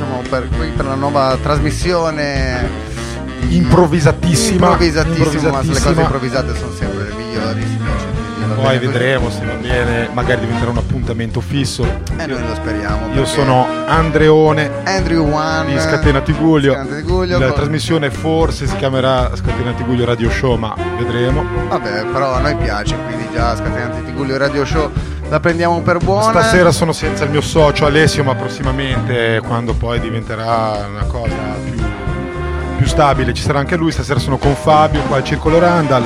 siamo per, qui per la nuova trasmissione improvvisatissima. Improvvisatissima, ma le cose improvvisate sono sempre le migliori. Poi vedremo se va bene, magari diventerà un appuntamento fisso. E noi lo speriamo. Io sono Andreone Andrew One di Scatena Tiguglio. Scatena Tiguglio La con- trasmissione forse si chiamerà Scatena Tiguglio Radio Show, ma vedremo. Vabbè, però a noi piace, quindi già Scatenati Tiguglio Radio Show la prendiamo per buona. Stasera sono senza il mio socio Alessio, ma prossimamente, quando poi diventerà una cosa più, più stabile, ci sarà anche lui. Stasera sono con Fabio qua al Circolo Randall.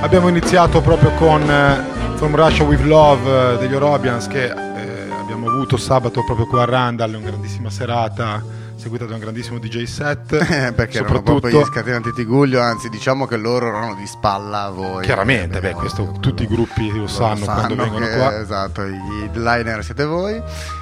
Abbiamo iniziato proprio con eh, From Russia with Love eh, degli Orobians che eh, abbiamo avuto sabato proprio qua a Randall, una grandissima serata seguita da un grandissimo DJ set. Eh, perché erano soprattutto proprio gli Scatenati Tiguglio, anzi diciamo che loro erano di spalla a voi. Chiaramente, Eh, beh, questo tutti i gruppi lo loro sanno quando vengono che- qua. Esatto, gli headliner siete voi.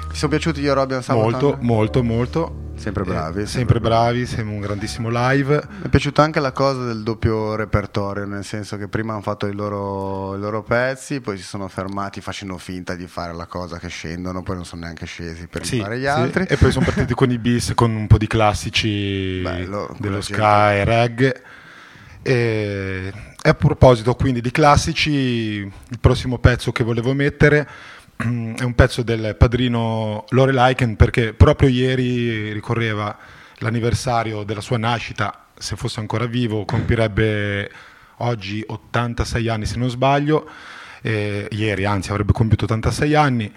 Vi sono piaciuti gli Orobian sabato? Molto, molto, molto. Sempre bravi. Eh, sempre bravi, siamo un grandissimo live. Mi è piaciuta anche la cosa del doppio repertorio, nel senso che prima hanno fatto i loro, i loro pezzi, poi si sono fermati facendo finta di fare la cosa che scendono, poi non sono neanche scesi per Sì, fare gli sì. altri. E poi sono partiti con i bis, con un po' di classici Bello, dello ska gente. e reggae. E, a proposito quindi di classici, il prossimo pezzo che volevo mettere è un pezzo del padrino Lore Lycan perché proprio ieri ricorreva l'anniversario della sua nascita, se fosse ancora vivo compirebbe oggi 86 anni se non sbaglio, e ieri anzi avrebbe compiuto 86 anni.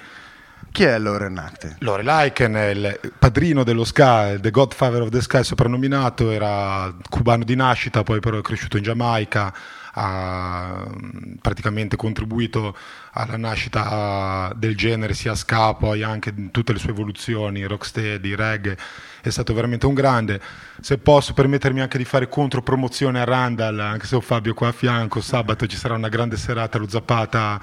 Chi è Lorenate? Lore Lycan è il padrino dello ska, The Godfather of the Sky soprannominato, era cubano di nascita, poi però è cresciuto in Giamaica, ha praticamente contribuito alla nascita del genere sia ska, poi anche in tutte le sue evoluzioni, rocksteady, reggae, è stato veramente un grande. Se posso permettermi anche di fare contropromozione a Randall, anche se ho Fabio qua a fianco, sabato ci sarà una grande serata allo Zapata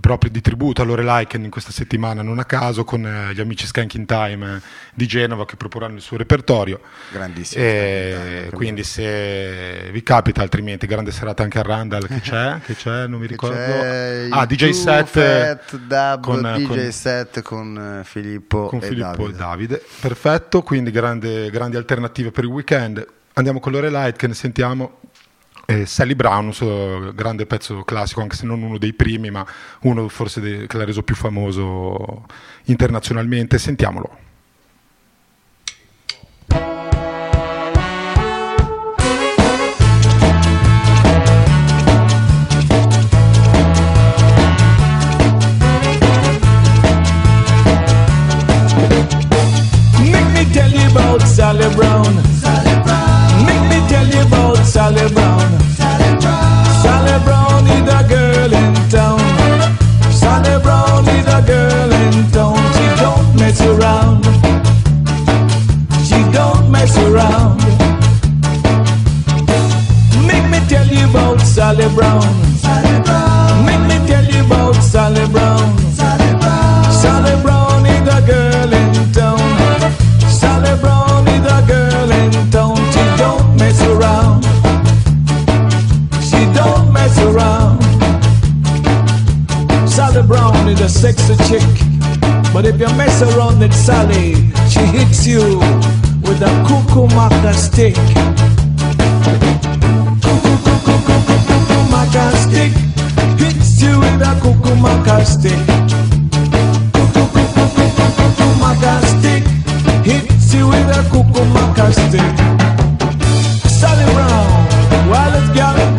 proprio di tributo a Lore Lycan in questa settimana, non a caso, con eh, gli amici Skanking Time eh, di Genova che proporranno il suo repertorio. Grandissimo. E quindi se vi capita, altrimenti grande serata anche a Randall, che c'è? Che c'è? Non mi Che ricordo. Ah, DJ set eh, Dub con, DJ con- set con eh, Filippo, con e, Filippo Davide. e Davide. Perfetto, quindi grande- grandi alternative per il weekend. Andiamo con Lore Light che ne sentiamo. Eh, Sally Brown, un suo grande pezzo classico, anche se non uno dei primi, ma uno forse dei- che l'ha reso più famoso internazionalmente. Sentiamolo. Make me Sally Brown. Make me tell you about Sally Brown. Sally Brown is a girl in town. Sally Brown is a girl in town. She don't mess around. She don't mess around. Make me tell you about Sally Brown. Make me tell you about Sally Brown. Brown a sexy chick. But if you mess around with Sally, she hits you with a cuckoo maca stick. Cuckoo, cuckoo, cuckoo, cuckoo maca stick. Hits you with a cuckoo maca stick. Cuckoo-maca stick hits you with a cuckoo-maca stick. Sally Brown, while it's gal in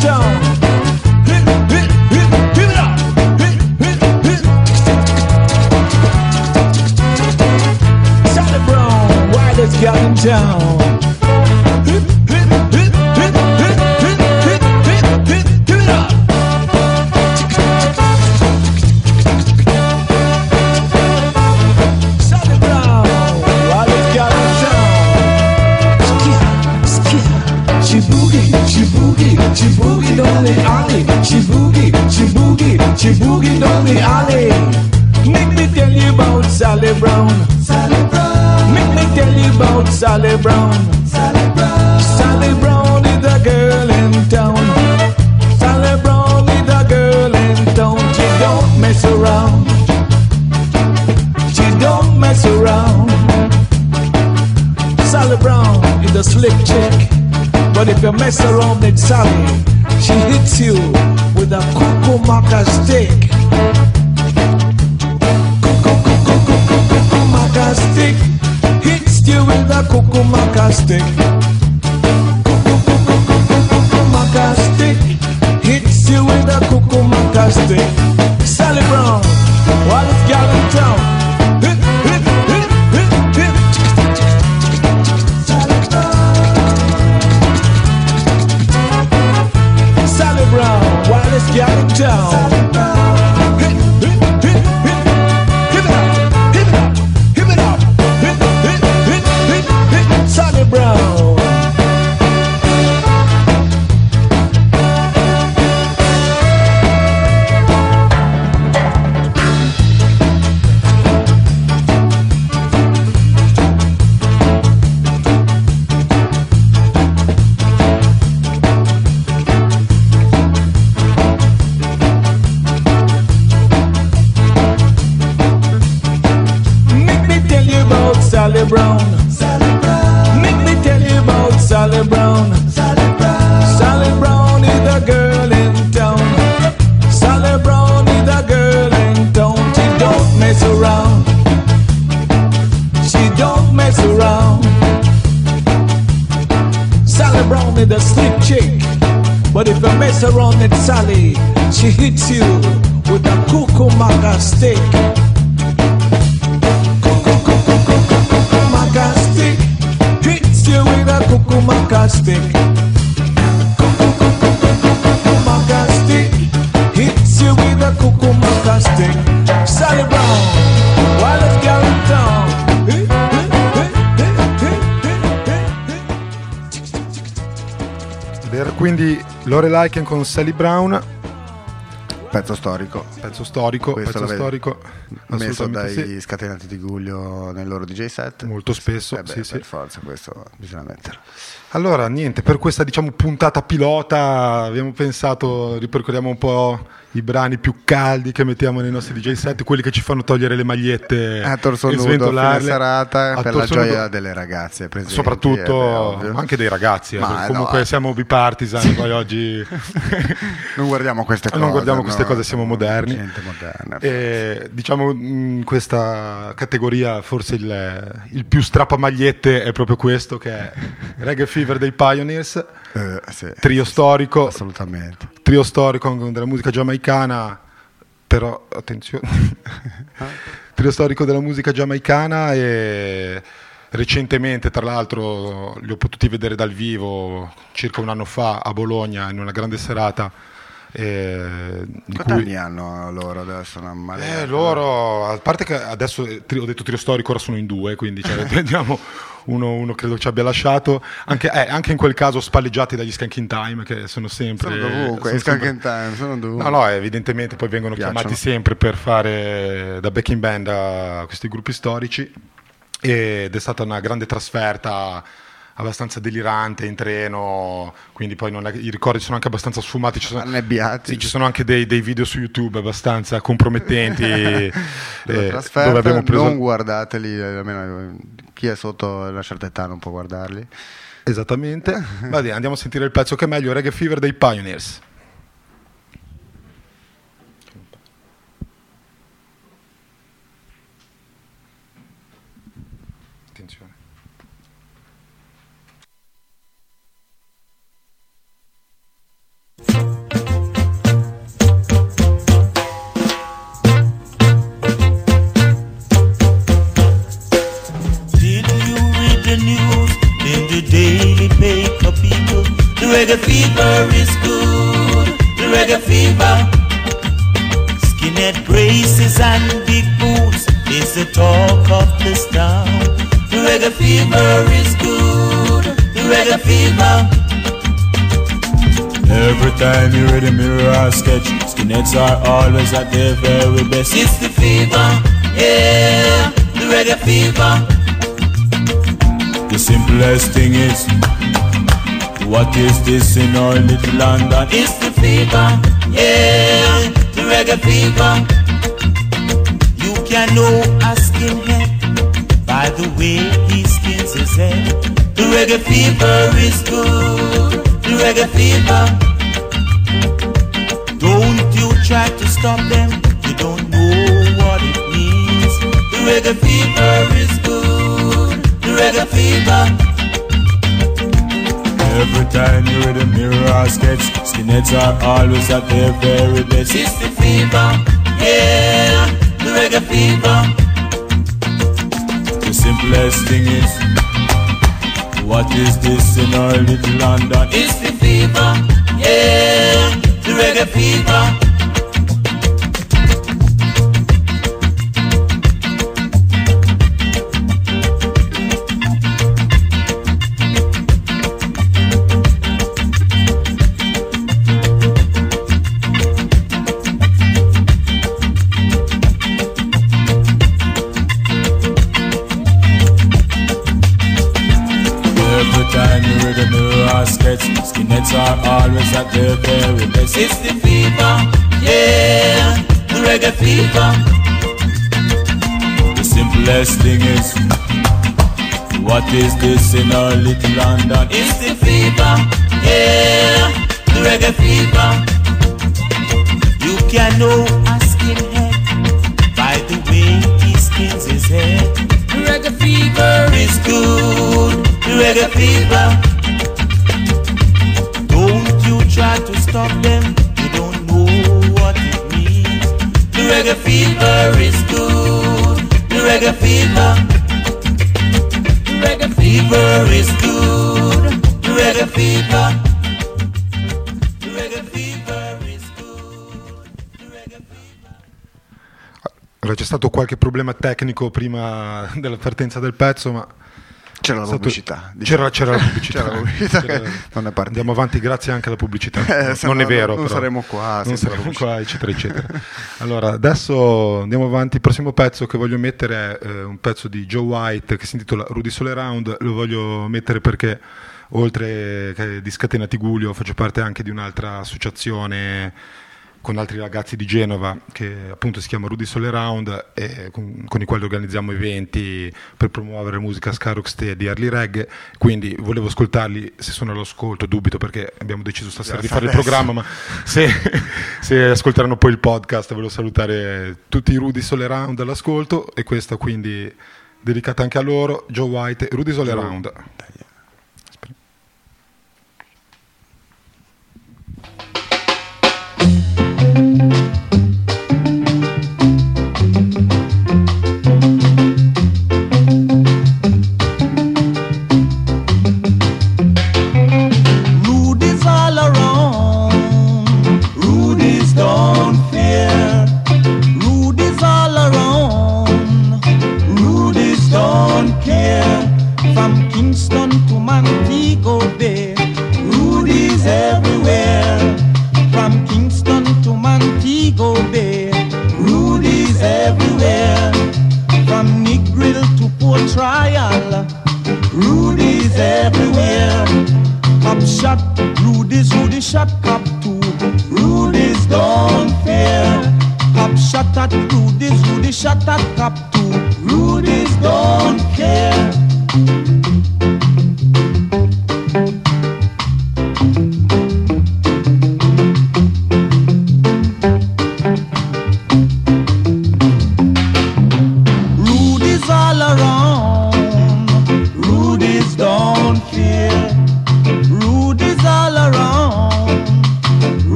tchau. You mess around with Sally, she hits you with a cuckoo maca stick. Cuckoo maca stick hits you with a cuckoo maca stick. Cuckoo maca stick hits you with a cuckoo maca stick. Sally Brown, Brown. Lorelai Ken con Sally Brown, Pezzo storico. pezzo storico, Questo pezzo storico, Messo dai sì. scatenati di Guglio nel loro DJ set. Molto spesso, Eh beh, sì, per sì. forza, questo bisogna metterlo. Allora, niente, per questa diciamo puntata pilota abbiamo pensato, ripercorriamo un po' i brani più caldi che mettiamo nei nostri DJ set, quelli che ci fanno togliere le magliette A torso nudo fine serata per la gioia nudo. delle ragazze presenti. Soprattutto eh, beh, anche dei ragazzi, eh, Ma no, comunque eh. siamo bipartisan, poi oggi Non guardiamo queste cose. non guardiamo queste no, cose, siamo moderni. Moderna. E, diciamo in questa categoria forse il, il più strappamagliette è proprio questo che è Reggae Fever dei Pioneers, Eh, sì, trio storico, assolutamente. trio storico della musica giamaicana, però attenzione, trio storico della musica giamaicana e recentemente tra l'altro li ho potuti vedere dal vivo circa un anno fa a Bologna in una grande serata. Eh, Quanti cui- anni hanno loro adesso? Eh, loro, a parte che adesso eh, ho detto trio storico, ora sono in due, quindi cioè, vediamo, uno, uno credo ci abbia lasciato, anche, eh, anche in quel caso spalleggiati dagli Skanking Time, che sono sempre... Sono dovunque, sono i Skunk sempre- in Time, sono dovunque. No, no, evidentemente poi vengono Piacciono. chiamati sempre per fare da backing band a questi gruppi storici ed è stata una grande trasferta abbastanza delirante in treno, quindi poi è- i ricordi sono anche abbastanza sfumati. Ci sono, Annebbiati. sì, ci sono anche dei, dei video su YouTube abbastanza compromettenti eh, dove abbiamo preso non guardateli, almeno chi è sotto una certa età non può guardarli. esattamente. Va bene, andiamo a sentire il pezzo che è meglio, Reggae Fever dei Pioneers. Reggae fever is good. The reggae fever. Skinhead braces and big boots is the talk of this town. The reggae fever is good. The reggae fever. Every time you read a mirror sketch, skinheads are always at their very best. It's the fever. Yeah, the reggae fever. The simplest thing is, what is this in our little London? It's the fever, yeah, the reggae fever. You can know a skinhead by the way he skins his head. The reggae fever is good. The reggae fever. Don't you try to stop them. You don't know what it means. The reggae fever is good. The reggae fever. Every time you read the mirror sketch, skinheads are always at their very best. It's the fever. Yeah. The reggae fever. The simplest thing is, what is this in our little London? It's the fever. Yeah. The reggae fever. Skinheads are always at their very best. It's the fever. Yeah. The reggae fever. The simplest thing is, what is this in our little London? It's the fever. Yeah. The reggae fever. You can know a skinhead by the way he skins his head. The reggae fever is good. The reggae fever. To stop them. You don't know what it means. The reggae fever is good. The reggae fever. The reggae fever is good. The reggae fever. Allora, c'è stato qualche problema tecnico prima della partenza del pezzo, ma C'era la pubblicità. C'era, c'era la pubblicità. C'era la pubblicità C'era- partita. Andiamo avanti grazie anche alla pubblicità. Eh, non no è vero. non però. saremo qua Non la saremo qua, eccetera, eccetera. Allora, adesso andiamo avanti. Il prossimo pezzo che voglio mettere è eh, un pezzo di Joe White che si intitola Rudy Sole Round. Lo voglio mettere perché oltre che di Scatena Tigullio faccio parte anche di un'altra associazione con altri ragazzi di Genova che appunto si chiama Rudy Sole Round e con, con i quali organizziamo eventi per promuovere musica ska rocksteady e early reggae. Quindi volevo ascoltarli se sono all'ascolto dubito perché abbiamo deciso stasera di fare il Adesso. programma ma se, se ascolteranno poi il podcast volevo salutare tutti i Rudy Sole Round all'ascolto e questa quindi dedicata anche a loro Joe White e Rudy Sole Round shot, Rudy's, Rudy shot cop two. Rudy's don't fear. Cop shot at Rudy's, Rudy shot at cop two. Rudy's don't care.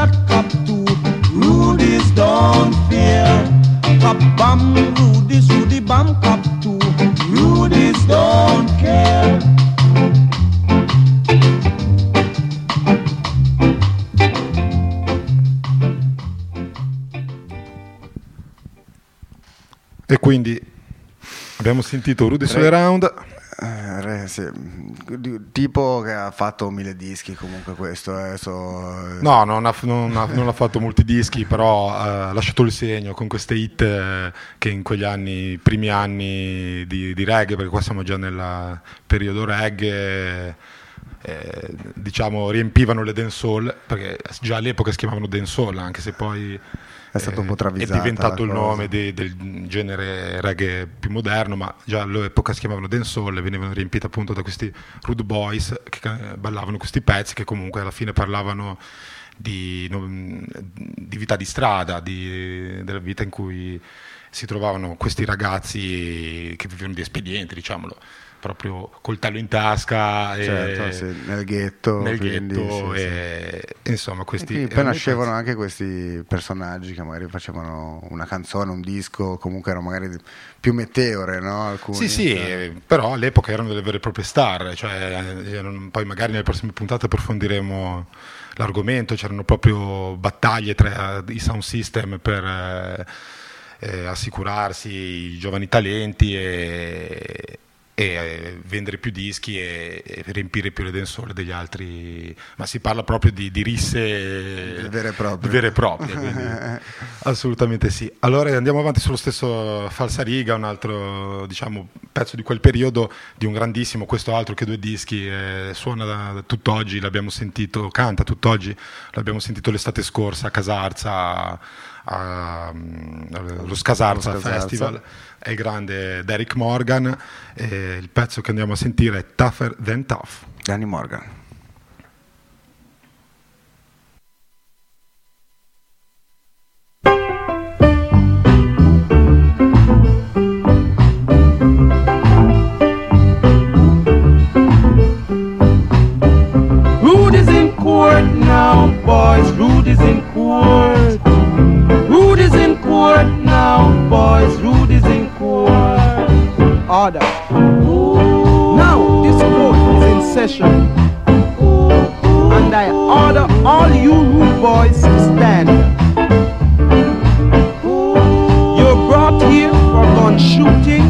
Shot cop two. Rudy's don't fear. Cop bomb, Rudy's, Rudy bomb cop two. Rudy's don't care. E quindi abbiamo sentito Rudy Sole Round. Eh, re- sì. Tipo che ha fatto mille dischi comunque questo. eh, so- No, non ha, non ha- non ha fatto molti dischi, però ha lasciato il segno con queste hit eh, che in quegli anni, primi anni di, di reggae, perché qua siamo già nel periodo reggae, eh, diciamo riempivano le dancehall, perché già all'epoca si chiamavano dancehall, anche se poi È stato un po' è travisata diventato la il cosa. nome de- del genere reggae più moderno, ma già all'epoca si chiamavano dancehall e venivano riempite appunto da questi rude boys che ballavano questi pezzi che comunque alla fine parlavano di, di vita di strada, di- della vita in cui si trovavano questi ragazzi che vivevano di espedienti, diciamolo, proprio coltello in tasca, e- Certo, sì, nel ghetto. nel quindi, ghetto sì, sì. e, e insomma E questi quindi poi nascevano anche questi personaggi che magari facevano una canzone, un disco, comunque erano magari più meteore, no? Alcuni. Sì, sì, Cioè, però all'epoca erano delle vere e proprie star, cioè, eh, poi magari nelle prossime puntate approfondiremo l'argomento, c'erano proprio battaglie tra i sound system per eh, eh, assicurarsi i giovani talenti e, e, eh, vendere più dischi e, e riempire più le densole degli altri, ma si parla proprio di, di risse Vere e proprie. vere e proprie, quindi assolutamente sì. Allora andiamo avanti sullo stesso falsariga, un altro diciamo, pezzo di quel periodo di un grandissimo, questo altro che due dischi, eh, suona da, da tutt'oggi, l'abbiamo sentito, canta tutt'oggi, l'abbiamo sentito l'estate scorsa a Casarza, allo Scasarza, Allo Scasarza. Festival, è grande Derek Morgan, e il pezzo che andiamo a sentire è Tougher Than Tough. Danny Morgan. Rude is in court now, boys. Rude is in court. Boys. Rude is in court. Order. Now this court is in session. And I order all you rude boys to stand. You're brought here for gun shooting,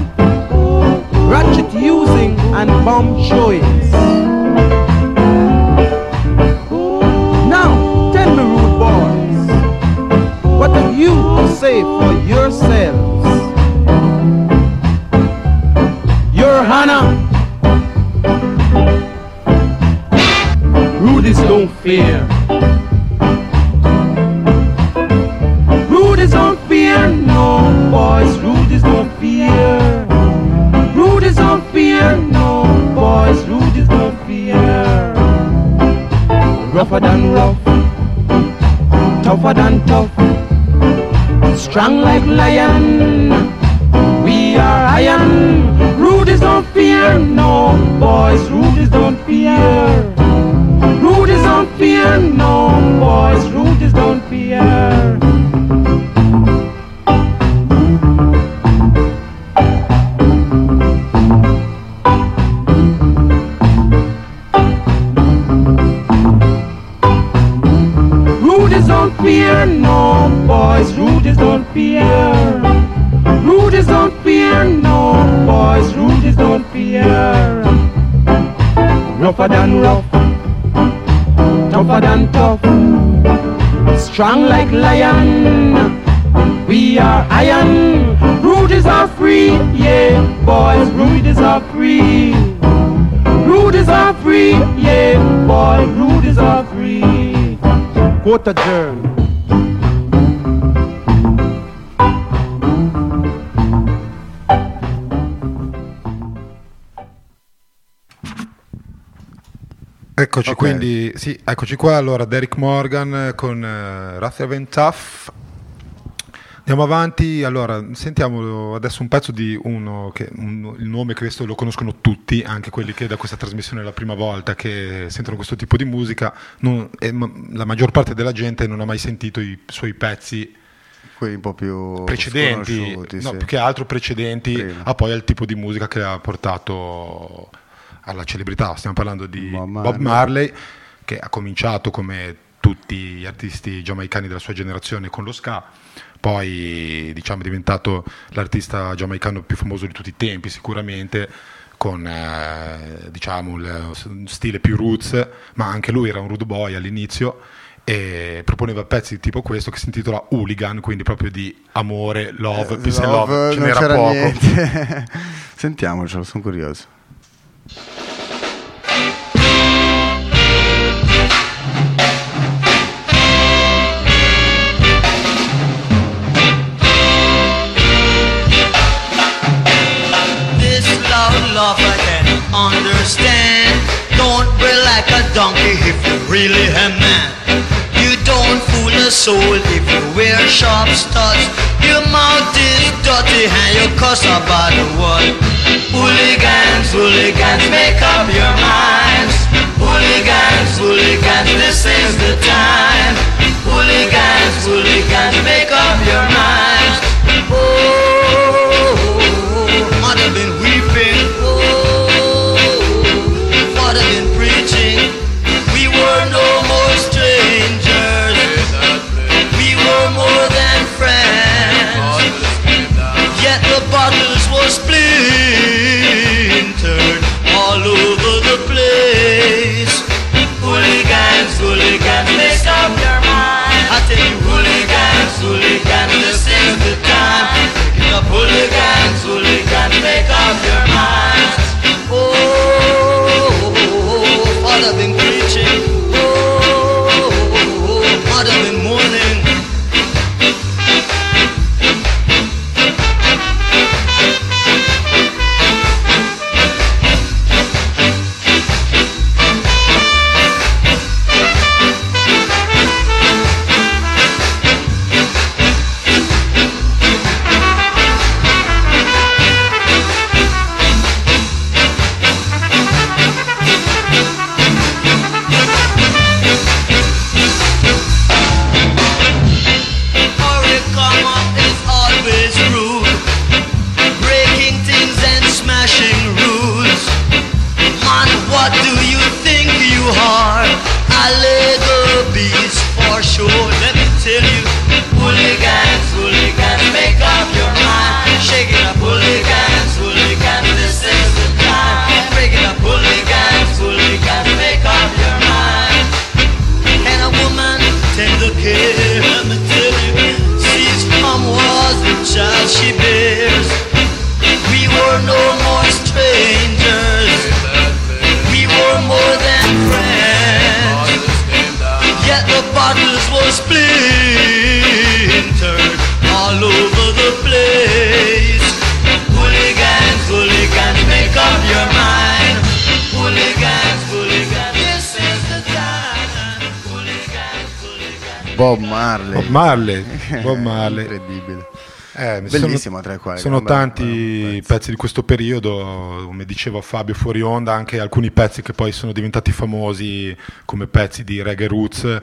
ratchet using, and bomb showings. You say for yourselves? Your Hannah, rudies don't fear. Rudies don't fear, no boys, rudies don't fear. Rudies don't fear, no boys, rudies don't fear rougher than rough, tougher than tough, strong like lion. We are iron. Rudies don't fear, no boys. Rudies don't fear. Rudies don't fear, no boys. Rudies don't fear. Rudies don't fear, boys. Rudies don't fear. Rudies don't fear, no boys. Rudies don't fear. Rougher than rough, tougher than tough, strong like lion. We are iron. Rudies are free, yeah, boys. Rudies are free. Rudies are free, yeah, boy. Rudies are free. Quote adjourned. Eccoci Ok. quindi, sì, eccoci qua, allora Derek Morgan con uh, Rather Tough. Andiamo avanti, allora sentiamo adesso un pezzo di uno che un- il nome questo lo conoscono tutti, anche quelli che da questa trasmissione è la prima volta che sentono questo tipo di musica, non- e ma- la maggior parte della gente non ha mai sentito i suoi pezzi Quelli un po' più precedenti, no, sì. più che altro precedenti Prima. a poi al tipo di musica che ha portato alla celebrità. Stiamo parlando di Bob Bob Marley. Marley, che ha cominciato come tutti gli artisti giamaicani della sua generazione con lo ska, poi diciamo è diventato l'artista giamaicano più famoso di tutti i tempi sicuramente con eh, diciamo il stile più roots, ma anche lui era un rude boy all'inizio e proponeva pezzi tipo questo che si intitola Hooligan, quindi proprio di amore, love, peace and love, ce Eh, n'era poco. Sentiamocelo, sono curioso. Understand. Don't like a donkey if you really a man. You don't fool a soul if you wear sharp studs. Your mouth is dirty and you cuss about the world. Hooligans, hooligans, make up your minds. Hooligans, hooligans, this is the time. Hooligans, hooligans, make up your minds. Bob Marley. Bob Marley, Bob Marley. Incredibile. Eh, Bellissimo sono, tra i quali. sono tanti bel pezzo. pezzi di questo periodo, come diceva Fabio fuori onda, anche alcuni pezzi che poi sono diventati famosi come pezzi di reggae roots,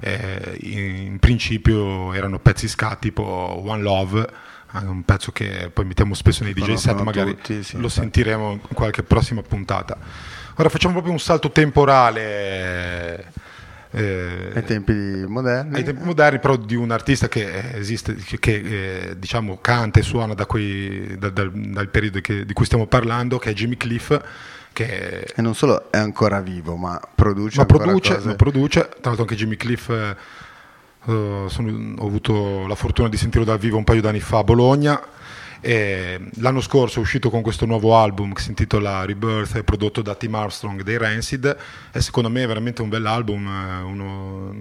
eh, in principio erano pezzi ska tipo One Love, anche un pezzo che poi mettiamo spesso nei DJ set, magari tutti, sì, lo infatti. sentiremo in qualche prossima puntata. Ora facciamo proprio un salto temporale. Eh, Ai tempi moderni. ai tempi moderni, però di un artista che eh, esiste, che, che, eh, diciamo canta e suona da quei, da- dal, dal periodo che- di cui stiamo parlando, che è Jimmy Cliff, che E non solo è ancora vivo, ma produce ma produce, cose. produce, tra l'altro anche Jimmy Cliff eh, eh, sono- ho avuto la fortuna di sentirlo dal vivo un paio d'anni fa a Bologna e l'anno scorso è uscito con questo nuovo album che si intitola Rebirth è prodotto da Tim Armstrong dei Rancid e secondo me è veramente un bell'album eh, uno,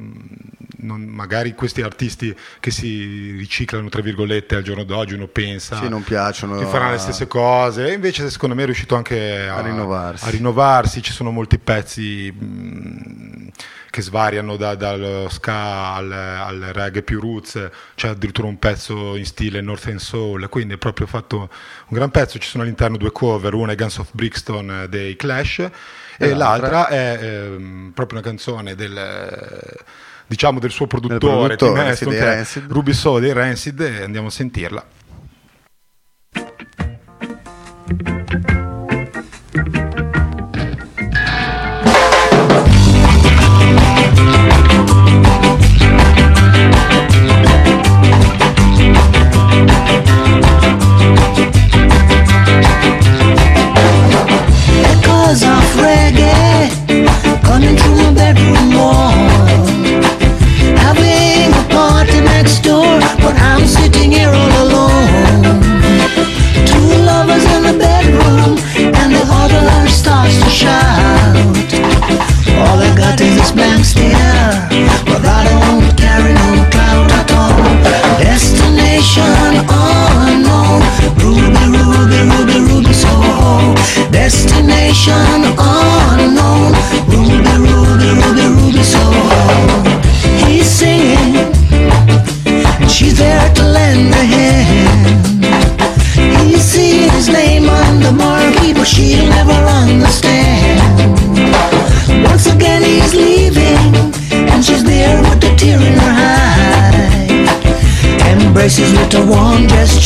non- magari questi artisti che si riciclano tra virgolette al giorno d'oggi uno pensa Sì, non piacciono che faranno le stesse cose e invece secondo me è riuscito anche a, A rinnovarsi. a rinnovarsi. ci sono molti pezzi mh, che svariano da- dal ska al, al reggae più roots c'è addirittura un pezzo in stile North and Soul quindi è proprio fatto un gran pezzo ci sono all'interno due cover una è Guns of Brixton eh, dei Clash e, l'altra? l'altra è ehm, proprio una canzone del diciamo del suo produttore, produttore, Tim sì, è Rancid. Ruby Soul dei Rancid e andiamo a sentirla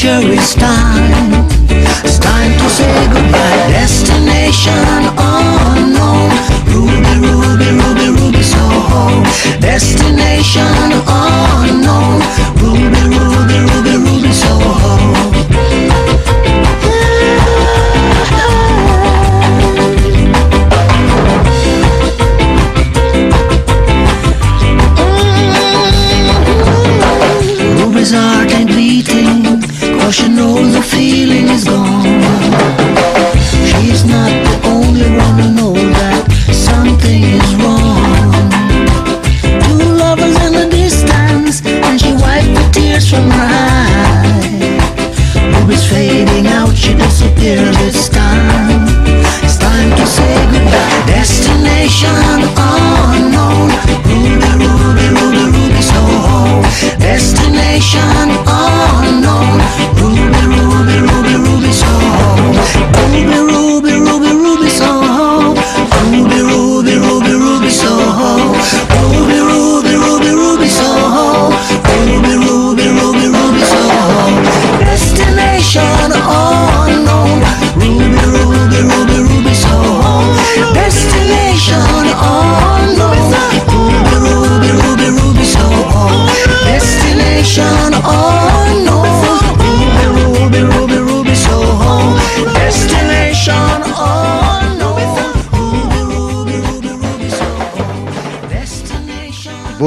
Cherry star.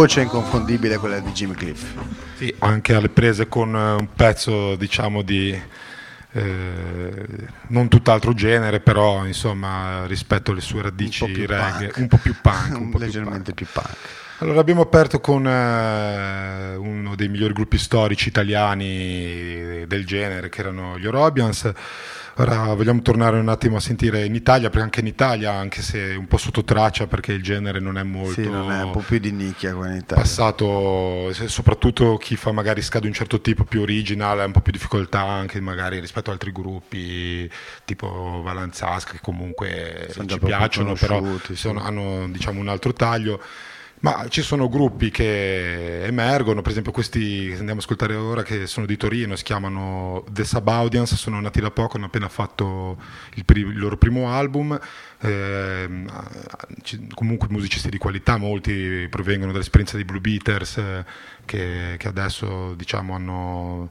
Voce inconfondibile quella di Jimmy Cliff. Sì, anche alle prese con eh, un pezzo diciamo di eh, non tutt'altro genere, però insomma rispetto alle sue radici Un po' più reggae, punk. un po' più punk, un po' più Leggermente punk. più punk. Allora abbiamo aperto con eh, uno dei migliori gruppi storici italiani del genere, che erano gli Orobians. Ora vogliamo tornare un attimo a sentire in Italia, perché anche in Italia, anche se un po' sotto traccia, perché il genere non è molto Sì, non è un po' più di nicchia qua in Italia. passato, soprattutto chi fa magari ska di un certo tipo più original ha un po' più difficoltà anche magari rispetto ad altri gruppi tipo Valanzasca che comunque Sono ci piacciono però sono- hanno diciamo un altro taglio ma ci sono gruppi che emergono, per esempio questi che andiamo a ascoltare ora che sono di Torino, si chiamano The Subaudience, sono nati da poco, hanno appena fatto il, pri- il loro primo album, ci- comunque musicisti di qualità, molti provengono dall'esperienza dei Blue Beaters eh, che, che adesso diciamo hanno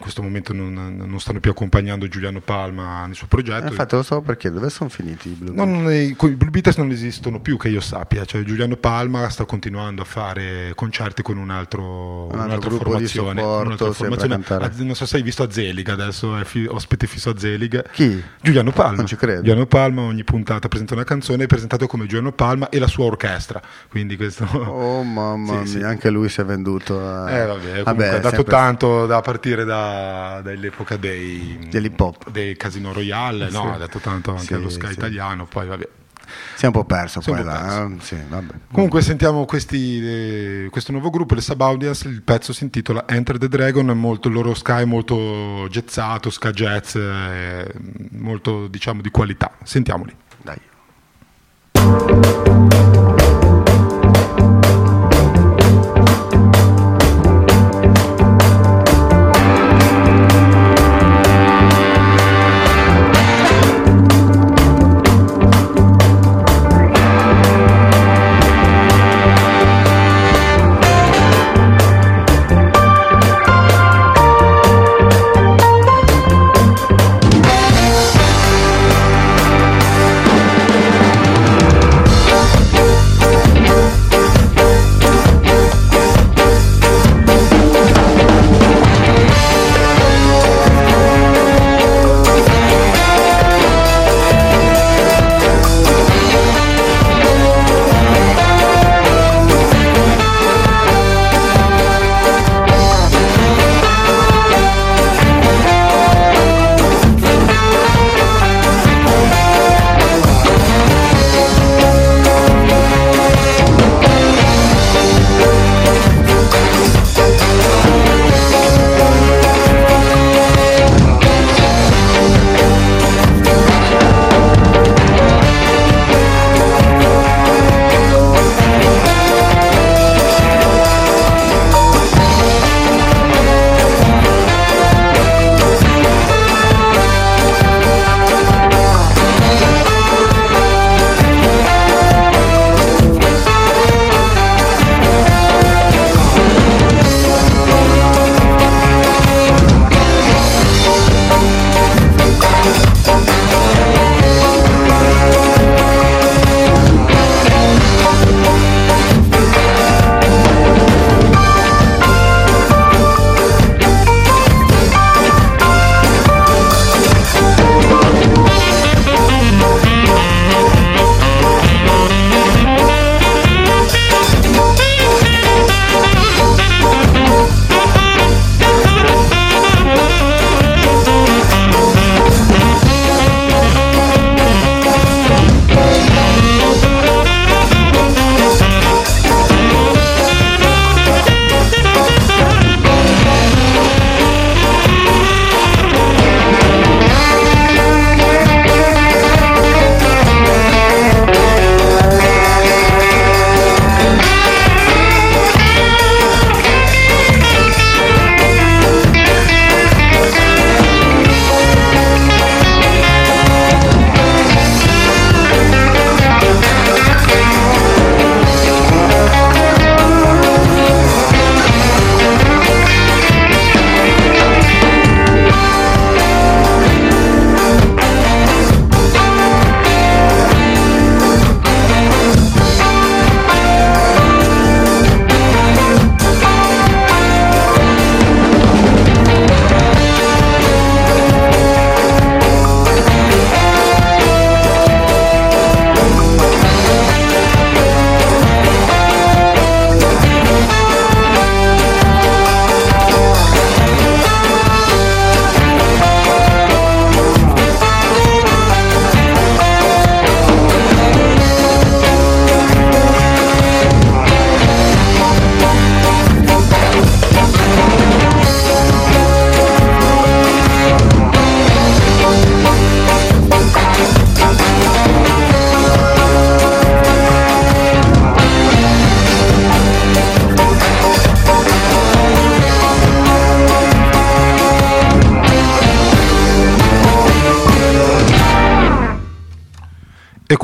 in questo momento non, non stanno più accompagnando Giuliano Palma nel suo progetto. Eh, Infatti lo stavo per chiedere, dove sono finiti i Blue No, non è- i Blue Beaters non esistono più che io sappia, cioè Giuliano Palma sta continuando a fare concerti con un altro, altro un'altra formazione, un'altra a formazione. Ah, non so se hai visto a Zelig, adesso è fi- ospite fisso a Zelig. Chi? Giuliano Palma. Non ci credo. Giuliano Palma ogni puntata presenta una canzone, è presentato come Giuliano Palma e la sua orchestra, quindi questo... Oh mamma Sì, mia, sì. anche lui si è venduto a... Eh, vabbè, comunque ha dato sempre- tanto da partire da- dall'epoca dei, Dell'hip hop. dei Casino Royale, no? Sì. ha dato tanto anche Sì, allo Sky sì. italiano, poi vabbè. Si è un po' perso Si poi là. eh? Vabbè. Comunque sentiamo questi, eh, questo nuovo gruppo, le Subaudience, il pezzo si intitola Enter the Dragon, molto, il loro ska è molto jazzato, ska jazz, eh, molto diciamo di qualità. Sentiamoli. Dai.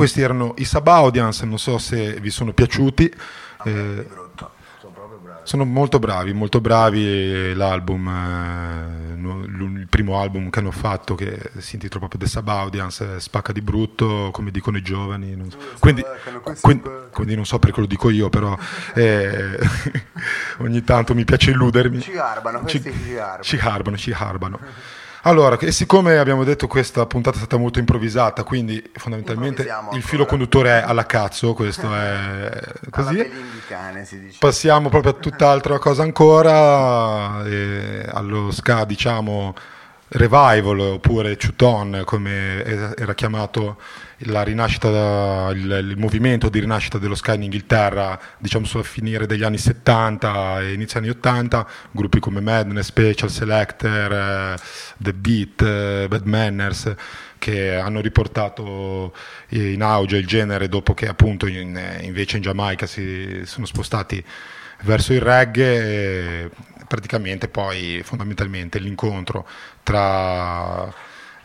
Questi erano i Subaudience, non so se vi sono piaciuti. Eh, sono molto bravi, molto bravi. L'album, eh, il primo album che hanno fatto, che si intitola proprio The Subaudience, eh, spacca di brutto, come dicono i giovani. so. Quindi, quindi- quindi non so perché lo dico io, però eh, ogni tanto mi piace illudermi. Ci garbano, questi ci garbano. Ci garbano, ci garbano. Allora, e siccome abbiamo detto questa puntata è stata molto improvvisata, quindi fondamentalmente il ancora. filo conduttore è alla cazzo, questo è così. Dice. Passiamo proprio a tutt'altra cosa ancora, eh, allo ska diciamo revival oppure chuton come era chiamato la da- il, il movimento di rinascita dello ska in Inghilterra diciamo sulla finire degli anni 70 e inizio anni 80, gruppi come Madness, Special Selector, eh, The Beat, eh, Bad Manners che hanno riportato in auge il genere dopo che appunto in- invece in Giamaica si sono spostati verso il reggae e praticamente poi fondamentalmente l'incontro tra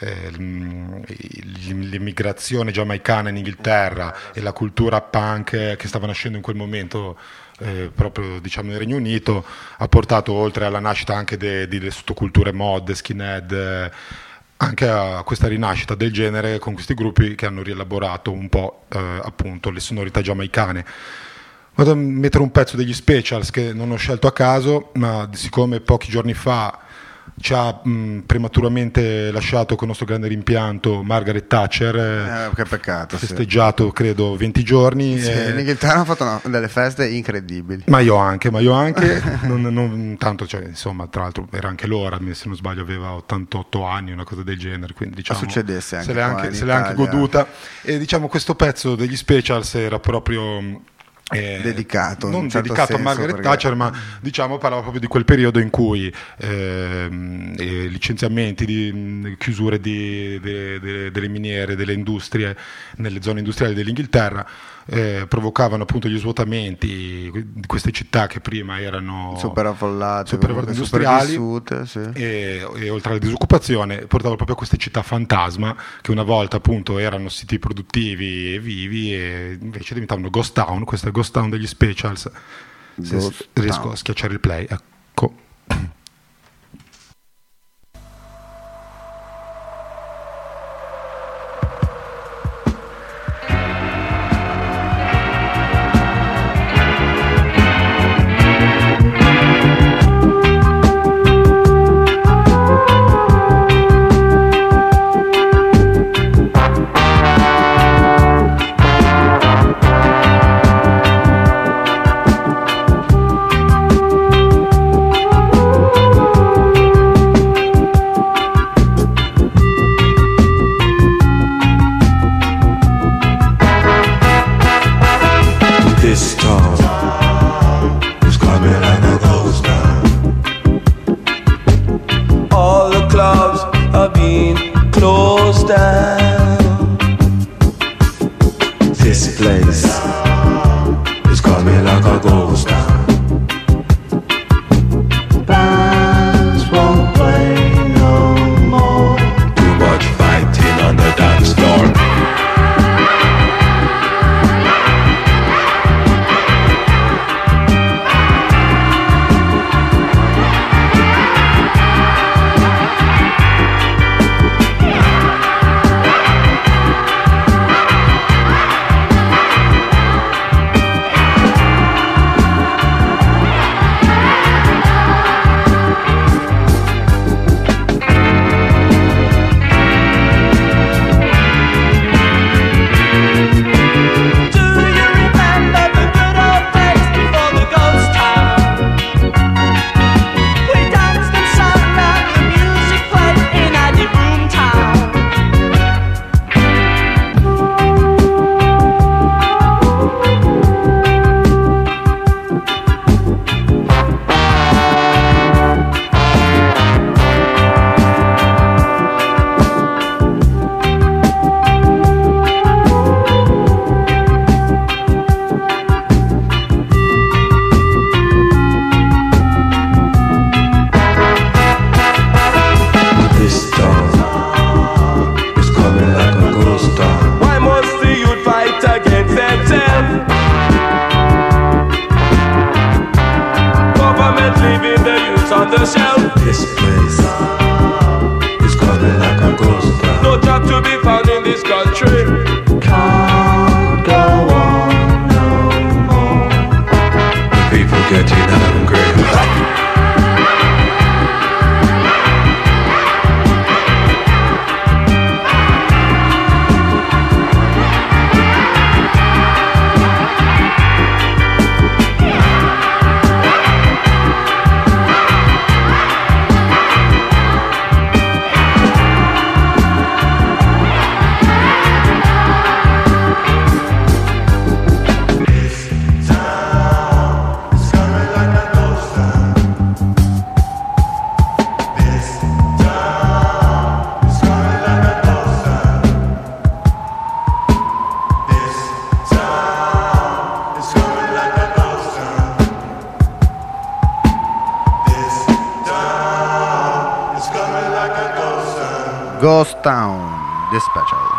eh, l'immigrazione giamaicana in Inghilterra e la cultura punk che stava nascendo in quel momento eh, proprio diciamo nel Regno Unito ha portato oltre alla nascita anche de- delle sottoculture mod, skinhead eh, anche a questa rinascita del genere con questi gruppi che hanno rielaborato un po' eh, appunto le sonorità giamaicane. Vado a mettere un pezzo degli specials che non ho scelto a caso, ma siccome pochi giorni fa ci ha mh, prematuramente lasciato con il nostro grande rimpianto Margaret Thatcher, eh, che peccato. Sì. festeggiato credo 20 giorni. Sì, eh, in Inghilterra hanno fatto una- delle feste incredibili. ma io anche, ma io anche, non, non tanto, cioè, insomma, tra l'altro era anche loro, se non sbaglio aveva 88 anni, una cosa del genere, quindi diciamo, succedesse anche se l'è anche, se l'è anche goduta. E diciamo questo pezzo degli specials era proprio... eh, Dedicato, non certo dedicato a Margaret perché- Thatcher, ma diciamo parlava proprio di quel periodo in cui ehm, eh, licenziamenti, di, chiusure di- de- de- delle miniere, delle industrie nelle zone industriali dell'Inghilterra eh, provocavano appunto gli svuotamenti di queste città che prima erano Super affollate, super comunque industriali sopravvissute, sì. e, e oltre alla disoccupazione portava proprio a queste città fantasma che una volta appunto erano siti produttivi e vivi e invece diventavano ghost town, questo è il ghost town degli specials se Ghost riesco town. a schiacciare il play ecco This place. Is coming like a ghost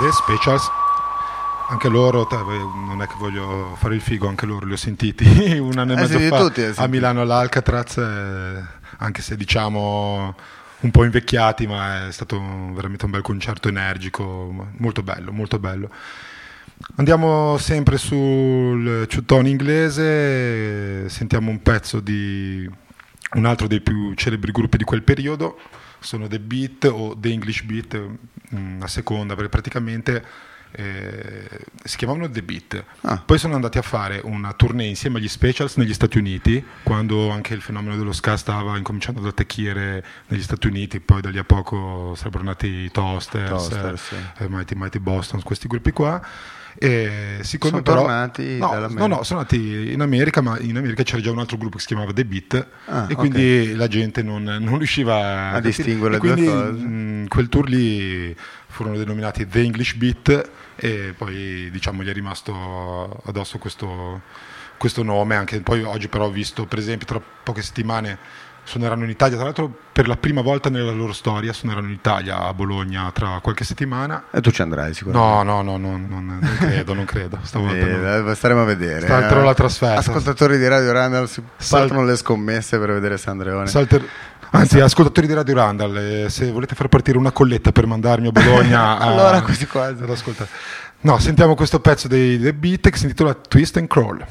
The Specials, anche loro, non è che voglio fare il figo, anche loro li ho sentiti un anno e Eh, mezzo fa tutti hai a. Milano all'Alcatraz, eh, anche se diciamo un po' invecchiati, ma è stato veramente un bel concerto energico, molto bello, molto bello. Andiamo sempre sul ciuttone inglese, sentiamo un pezzo di un altro dei più celebri gruppi di quel periodo, sono The Beat o The English Beat, mm, a seconda, perché praticamente eh, si chiamavano The Beat. Ah. Poi sono andati a fare una tournée insieme agli Specials negli Stati Uniti, quando anche il fenomeno dello ska stava incominciando ad attecchire negli Stati Uniti, poi da lì a poco sarebbero nati i Toasters, Toasters, sì. eh, Mighty Mighty Boston, questi gruppi qua. E siccome Sono però, tornati no, no, no, sono andati in America, ma in America c'era già un altro gruppo che si chiamava The Beat Ah, e quindi la gente non, non riusciva a, A distinguere le due quindi, cose. mh, quel tour lì furono denominati The English Beat e poi diciamo gli è rimasto addosso questo, questo nome, anche poi oggi però ho visto per esempio tra poche settimane suoneranno in Italia, tra l'altro per la prima volta nella loro storia suoneranno in Italia a Bologna tra qualche settimana. E tu ci andrai sicuramente. No, no, no, no, non, non credo, non credo. Stavolta. Eh, staremo a vedere. Salterò eh. la trasferta. Ascoltatori di Radio Randall si Sal- partono le scommesse per vedere Sandreone. Salter- Anzi, ascoltatori di Radio Randall, eh, se volete far partire una colletta per mandarmi a Bologna a- Allora, quasi quasi. ad ascoltare. No, sentiamo questo pezzo dei The Beat che si intitola Twist and Crawl.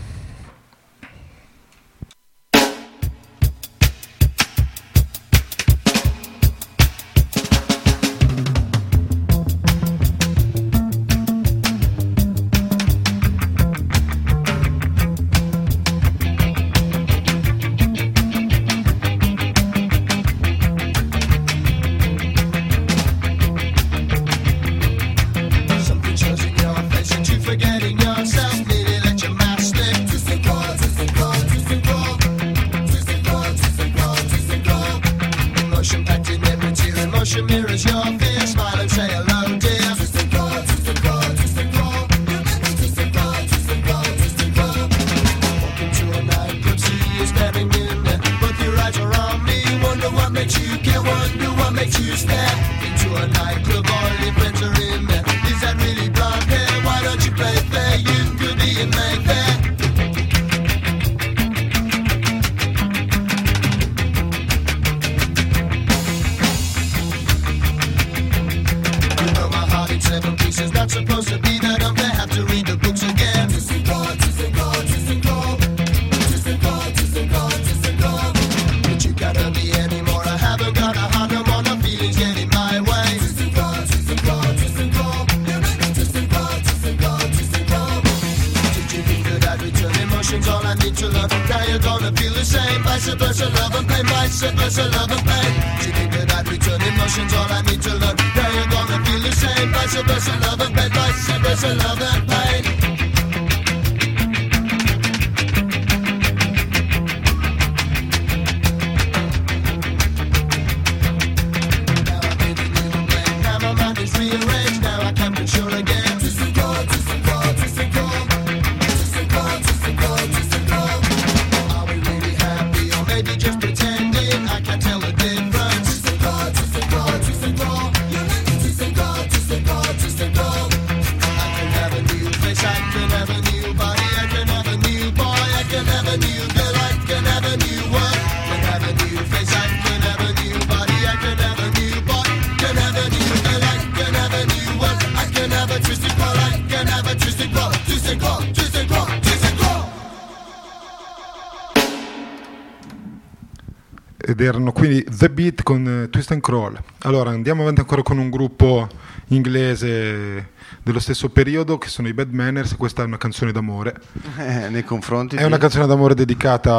Twist and Crawl. Allora andiamo avanti ancora con un gruppo inglese dello stesso periodo che sono i Bad Manners, questa è una canzone d'amore. Eh, nei confronti È una canzone d'amore dedicata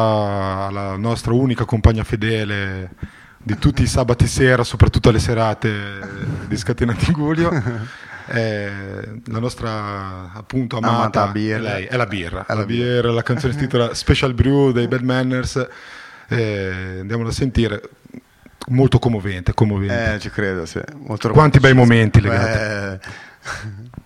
alla nostra unica compagna fedele di tutti i sabati sera, soprattutto alle serate di Scatenati Giulio. È la nostra appunto amata, Amata birra. è lei, è la birra. È la la birra, la canzone si intitola Special Brew dei Bad Manners. Eh, andiamola a sentire, molto commovente. commovente. Eh, ci credo, sì. Molto Quanti bei momenti legati. I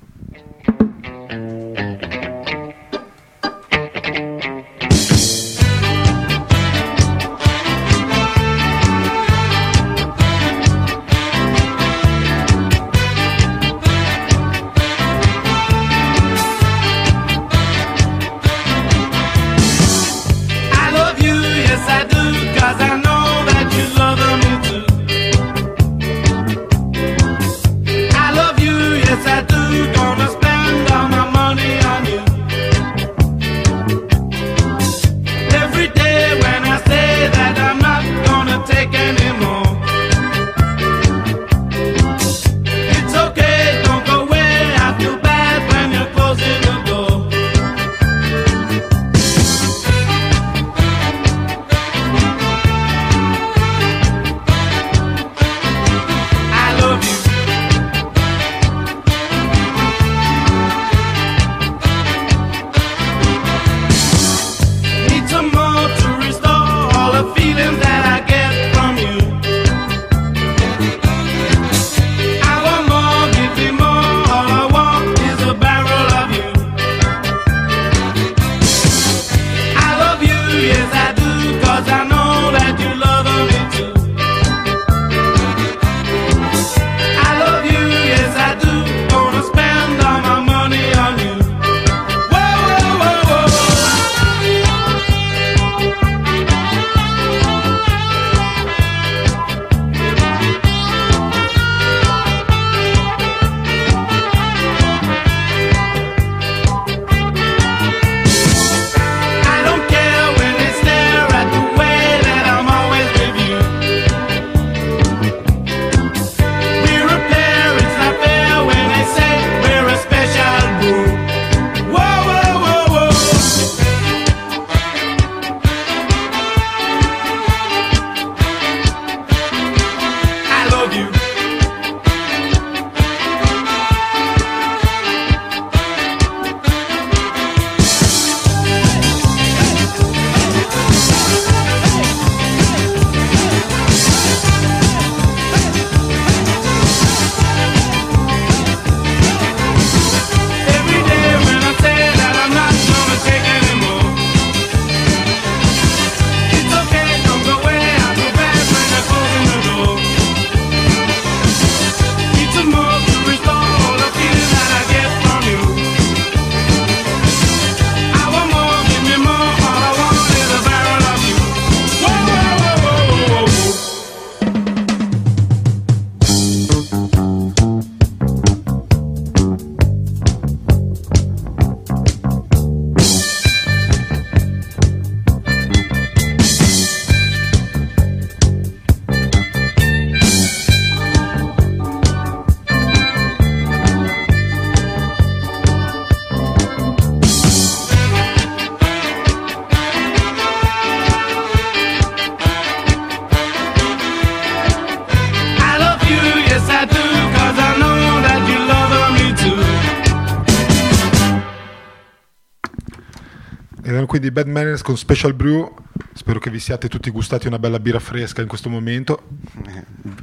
Bad Manners con Special Brew. Spero che vi siate tutti gustati una bella birra fresca in questo momento,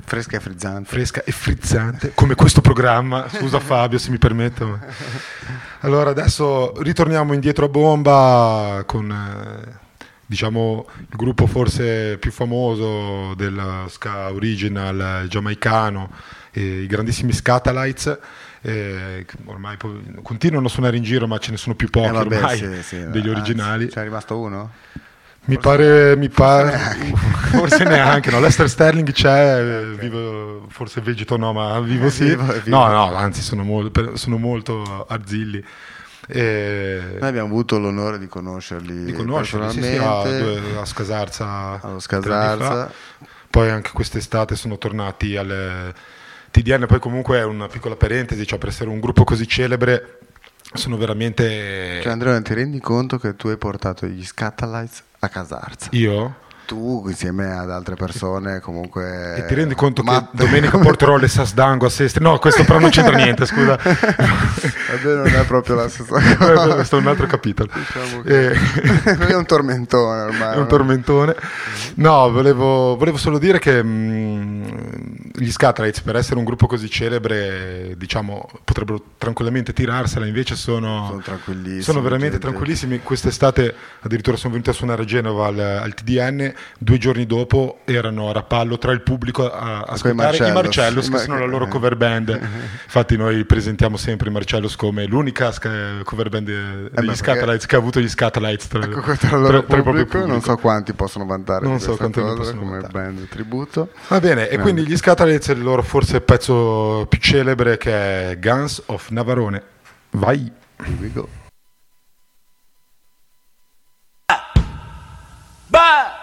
Fresca e frizzante. fresca e frizzante, come questo programma. Scusa Fabio se mi permetto. Allora adesso ritorniamo indietro a bomba con eh, diciamo il gruppo forse più famoso del ska original eh, giamaicano, eh, i grandissimi Scatalites. Eh, ormai continuano a suonare in giro, ma ce ne sono più pochi Eh, vabbè, ormai sì, sì, degli originali. Ce n'è rimasto uno? Mi pare, mi pare forse neanche. No. Lester Sterling c'è, eh, vivo, forse vegeto no, ma vivo sì. Vivo, vivo. No, no, anzi sono, mol- per- sono molto arzilli. E- Noi abbiamo avuto l'onore di conoscerli, di conoscerli, sì, sì, a, personalmente. due- a Scasarza fa. poi anche quest'estate sono tornati alle TDN poi comunque è una piccola parentesi cioè per essere un gruppo così celebre sono veramente Cioè, Andrea, ti rendi conto che tu hai portato gli Scatalites a Casarza? io Tu, insieme ad altre persone, comunque. e ti rendi conto matte. che domenica porterò le Sasdango a Sestri no questo però non c'entra niente scusa Vabbè, non è proprio la stessa cosa. questo è un altro capitolo Diciamo Eh, è un tormentone ormai. È un tormentone. No, volevo, volevo solo dire che mh, gli Scatlites, per essere un gruppo così celebre, diciamo, potrebbero tranquillamente tirarsela, invece sono, Sono tranquillissimi, sono veramente gente. tranquillissimi. Quest'estate addirittura sono venuti a suonare a Genova al, al TDN, due giorni dopo erano a Rapallo tra il pubblico a, a ascoltare i Marcellos. Che sono la loro eh. cover band. Infatti noi presentiamo sempre i Marcellos come l'unica sca- cover band de- degli perché- Scatlites che ha avuto gli Scatlites tra, Ecco, tra il loro tra il proprio pubblico, non so quanti possono vantare Non so quanti cosa possono come vantare. band tributo. Va bene, e quindi gli Scatalites il loro forse pezzo più celebre che è Guns of Navarone. Vai. Here we go. Bye!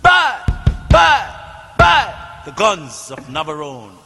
Bye! Bye! Bye! The guns of Navarone.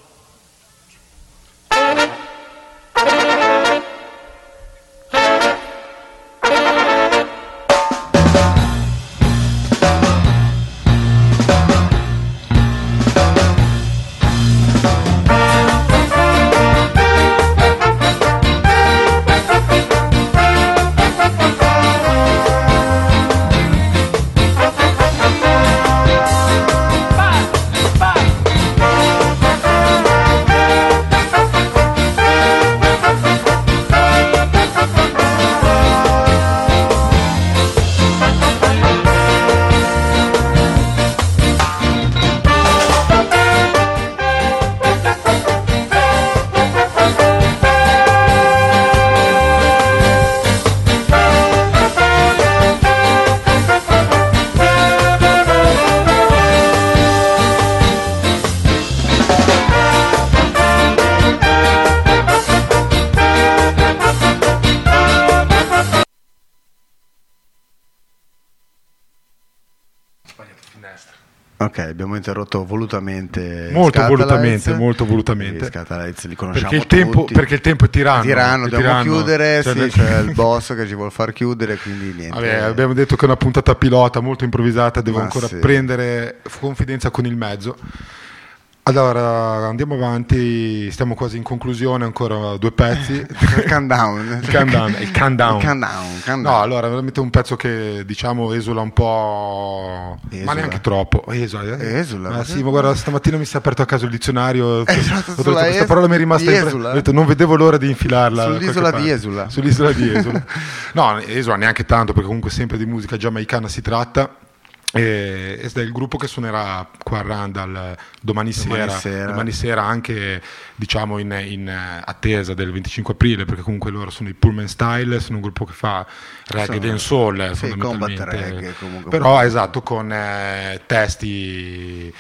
Ok, abbiamo interrotto volutamente. Molto Scatalites. volutamente, molto volutamente. Scatalites li conosciamo Perché il, tempo, tutti. perché il tempo è tiranno. Tiranno, è dobbiamo tiranno. chiudere, Cioè, sì, nel- c'è il boss che ci vuole far chiudere, quindi niente. Vabbè, abbiamo detto che è una puntata pilota molto improvvisata, devo Ma ancora sì. prendere confidenza con il mezzo. Allora andiamo avanti, stiamo quasi in conclusione, ancora due pezzi. il countdown. il countdown, il countdown. Il countdown, countdown. No, allora veramente un pezzo che diciamo esula un po', ma Esula? neanche troppo. Esula, eh? Esula? Ma sì, ma guarda, stamattina mi si è aperto a caso il dizionario. Esatto, detto, questa es- parola mi è rimasta impre- Esula? ho detto, non vedevo l'ora di infilarla. Sull'isola di. Esula. Sull'isola di Esula. no, Esula neanche tanto, perché comunque sempre di musica giamaicana si tratta. E, ed è il gruppo che suonerà qua a Randall domani sera, sera. domani sera anche diciamo in, in, eh, attesa del 25 aprile perché comunque loro sono i Pullman Style sono un gruppo che fa reggae Sono- dancehall eh, sì, fondamentalmente reggae, comunque. però esatto con eh, testi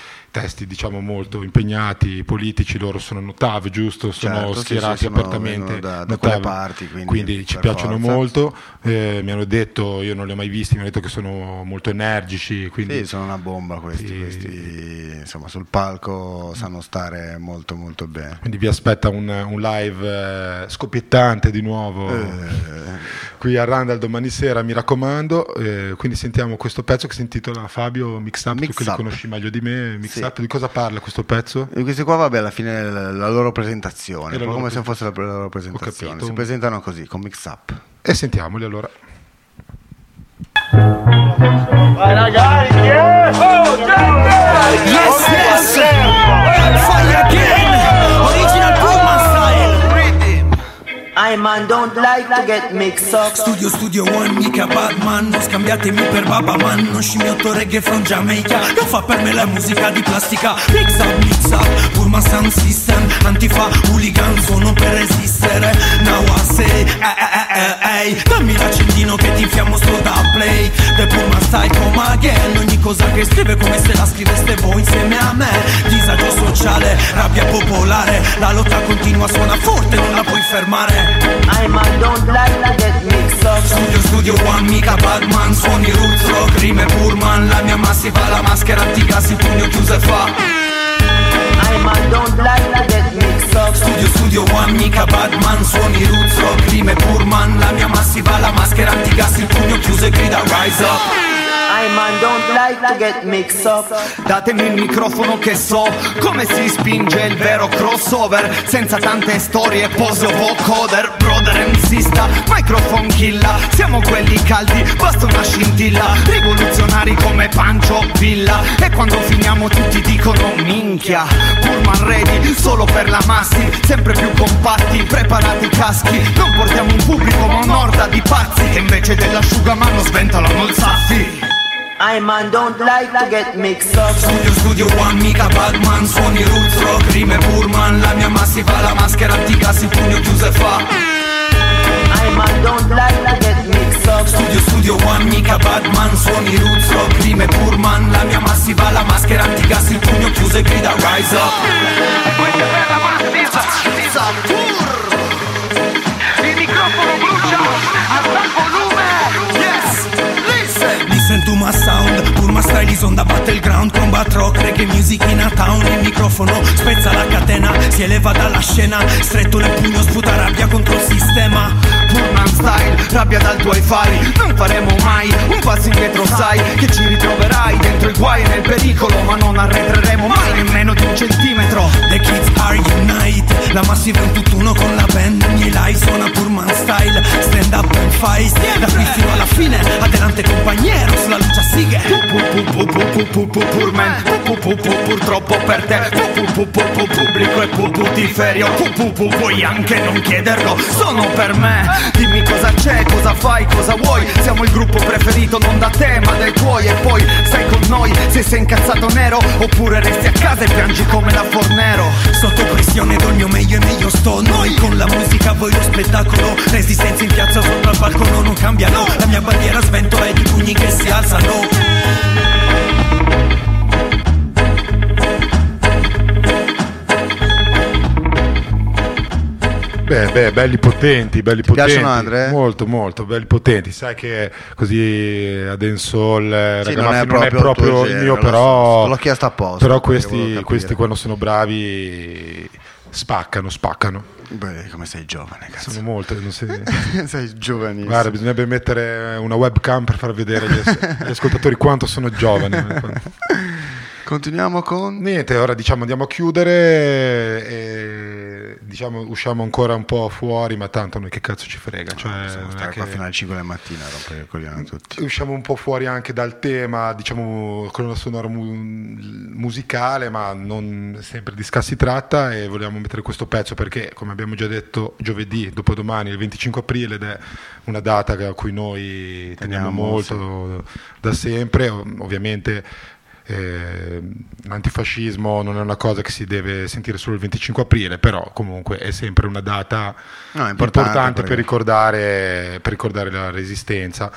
testi diciamo molto impegnati politici loro sono notav giusto sono Certo, sì, schierati sì, sono- apertamente da- da quelle parti, quindi ci per piacciono forza. molto eh, mi hanno detto io non li ho mai visti mi hanno detto che sono molto energici quindi Sì, sono una bomba questi, Sì. questi, insomma sul palco sanno stare molto molto bene. Quindi vi aspetta un, un live eh, scoppiettante di nuovo Eh. qui a Randall domani sera, mi raccomando. Eh, quindi sentiamo questo pezzo che si intitola Fabio Mix Up, tu Mix che li Up. conosci meglio di me. Mix Up, di cosa parla questo pezzo? E questi qua, vabbè, alla fine è la, la loro presentazione, la loro come se fosse la, la loro presentazione. Si presentano così, con mix up. E sentiamoli allora. Yes, yes. Fire again. I man don't like to get mixed up. Studio Studio One, mica Batman. Non scambiatemi per Baba Man Non scimmiotto reggae from Jamaica. Che fa per me la musica di plastica. Mix up, mix up, Purman Sound System. Antifa, hooligan, suono per resistere. Now I say, eh, eh, eh, eh, Dammi l'accendino che ti infiammo sto da play. The Purman Style come again Ogni cosa che scrive come se la scriveste voi insieme a me. Disagio sociale, rabbia popolare La lotta continua, suona forte, non la puoi fermare. I'm man don't like to get mixed up. Studio studio one mica Batman Suoni roots rock, rime Purman La mia massiva la maschera antigas Il pugno chiuso e fa. I man don't like to get up. Studio studio one mica Batman Suoni roots rock, rime Purman La mia massiva la maschera antigas Il pugno chiuso e grida rise up I man don't like to get mixed up. Datemi il microfono che so. Come si spinge il vero crossover? Senza tante storie, pose o vocoder. Brother insista, microphone killa Siamo quelli caldi, basta una scintilla. Rivoluzionari come Pancio Villa. E quando finiamo tutti dicono minchia Pullman ready, solo per la massi. Sempre più compatti, preparati i caschi. Non portiamo un pubblico ma un'orda di pazzi. Che invece dell'asciugamano sventolano il saffi I man don't like to get mixed up. Studio studio one mica Batman Suoni roots rock, rime Purman La mia massiva la maschera antigas Il pugno chiuso e fa. I man don't like to get mixed up. Studio studio one mica Batman Suoni roots rock, rime Purman La mia massiva la maschera antigas Il pugno chiuso e grida rise up. Questa è la massiva Il Listen Listen to my sound Purma style is on the battleground Combat rock, reggae music in a town. Il microfono spezza la catena Si eleva dalla scena. Stretto nel pugno sputa rabbia contro il sistema. Purman style, rabbia dal tuoi fari Non faremo mai un passo indietro sai Che ci ritroverai dentro i guai e nel pericolo Ma non arretreremo mai nemmeno di un centimetro. The kids are unite La massiva è un tutt'uno con la band Ogni live suona Purman style Stand up and fight Da qui fino alla fine Adelante compagnero sulla luce a sighe Pu- pu- pu- pu- pu- pu- pu- Purman Pu- pu- pu- pu- Purtroppo per te Pu- pu- pu- pu- pu- Pubblico e pu- putiferio Pu- pu- pu- Puoi anche non chiederlo Sono per me Dimmi cosa c'è, cosa fai, cosa vuoi Siamo il gruppo preferito non da te ma dai tuoi E poi stai con noi se sei incazzato nero Oppure resti a casa e piangi come la Fornero Sotto pressione il mio meglio e meglio sto Noi con la musica, voi lo spettacolo Resistenza in piazza sopra il balcone non cambiano La mia bandiera sventola ed i pugni che si alzano Beh, beh, belli potenti, belli potenti. piacciono, Andre? Molto, molto, belli potenti. Sai che così a Dancehall, eh, Sì, non è non è proprio il tuo proprio il mio, so, però... l'ho chiesto apposta, Però questi, questi quando sono bravi spaccano, spaccano. Beh, come sei giovane, cazzo. Sono molto, non si- sei giovanissimo. Guarda, bisognerebbe mettere una webcam per far vedere agli, as- agli ascoltatori quanto sono giovani. Continuiamo con... Niente, ora diciamo andiamo a chiudere e diciamo usciamo ancora un po' fuori, ma tanto noi che cazzo ci frega. Cioè, è stare che- qua fino alle 5 del mattino a rompere il coglione tutti. usciamo un po' fuori anche dal tema, diciamo, colonna sonora mu- musicale, ma non sempre di ska si tratta e vogliamo mettere questo pezzo perché, come abbiamo già detto, giovedì, dopodomani, il 25 aprile, ed è una data a cui noi teniamo Teniamo, molto da sempre, Ov- ovviamente. Eh, l'antifascismo non è una cosa che si deve sentire solo il 25 aprile, però comunque è sempre una data No, importante, importante per, ricordare, per ricordare la resistenza.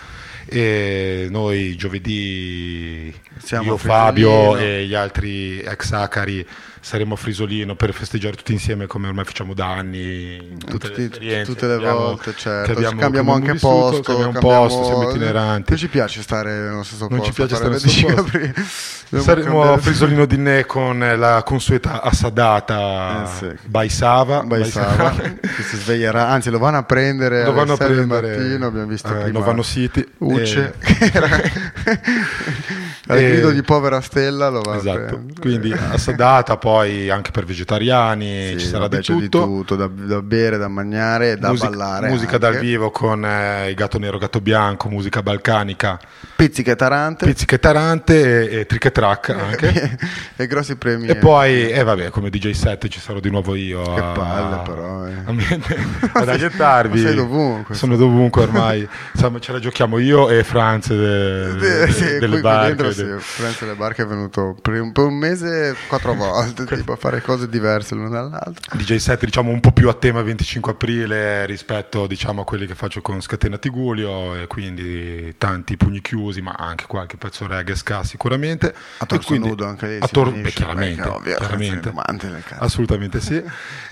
E noi giovedì, Siamo io. Fabio e gli altri ex Acari saremo a Frisolino per festeggiare tutti insieme come ormai facciamo da anni, tutte le Tutti- esperienze tutte le abbiamo- volte, certo. abbiamo, cambiamo che anche vissuto, posto. cambiamo posto, siamo itineranti. Non ci piace stare nello stesso Non posto. ci piace stare nello stesso 25 posto. Saremo a Frisolino di Ne con la consueta assadata Eh sì. by Sava. By Sava, che si sveglierà, anzi lo vanno a prendere Lo vanno a 6 del prendere, mattino, abbiamo visto eh, prima Novano City. Ucce, E- era al E- grido di povera stella lo va a Esatto, quindi assadata poi anche per vegetariani, Sì, ci sarà vabbè, di c'è tutto. da, da bere, da mangiare, da musica, ballare. musica anche. dal vivo con eh, il gatto nero, gatto bianco, musica balcanica, Pizzica e tarante. pizzica e tarante e, e trick e track anche. e grossi premi. e poi, e vabbè, come DJ set ci sarò di nuovo io. Che a- palle però, eh. a ad aiutarvi. Sei dovunque. Sono dovunque ormai. Insomma, ce la giochiamo io e Franz de- Eh, sì, delle barche. Sì, Franz Le Barche è venuto per un, per un mese quattro volte, tipo a fare cose diverse l'una dall'altra. DJ set diciamo un po' più a tema 25 aprile rispetto diciamo a quelli che faccio con Scatena Tigulio e quindi tanti pugni chiusi ma anche qualche pezzo reggae ska sicuramente. A torso quindi- nudo anche lì a tor- beh, chiaramente, ovvio, chiaramente. cazzo. assolutamente sì.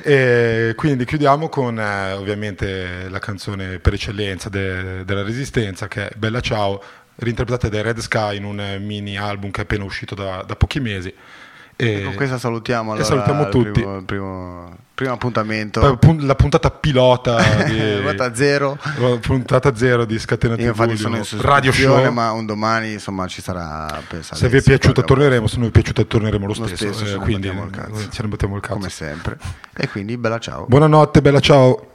e quindi chiudiamo con eh, ovviamente la canzone per eccellenza de- della Resistenza che è Bella Ciao, reinterpretata dai Red Sky in un eh, mini album che è appena uscito da, da pochi mesi. E, E con questa salutiamo e allora salutiamo tutti. Primo, primo- primo appuntamento. La puntata pilota di Puntata zero. puntata zero di Scatena Io infatti sono in radio sostituzione, show ma un domani insomma ci sarà se vi è piaciuto torneremo se non vi è piaciuto torneremo lo Lo stesso, stesso, eh, quindi ce ne battiamo il cazzo come sempre. E quindi bella ciao. buonanotte bella ciao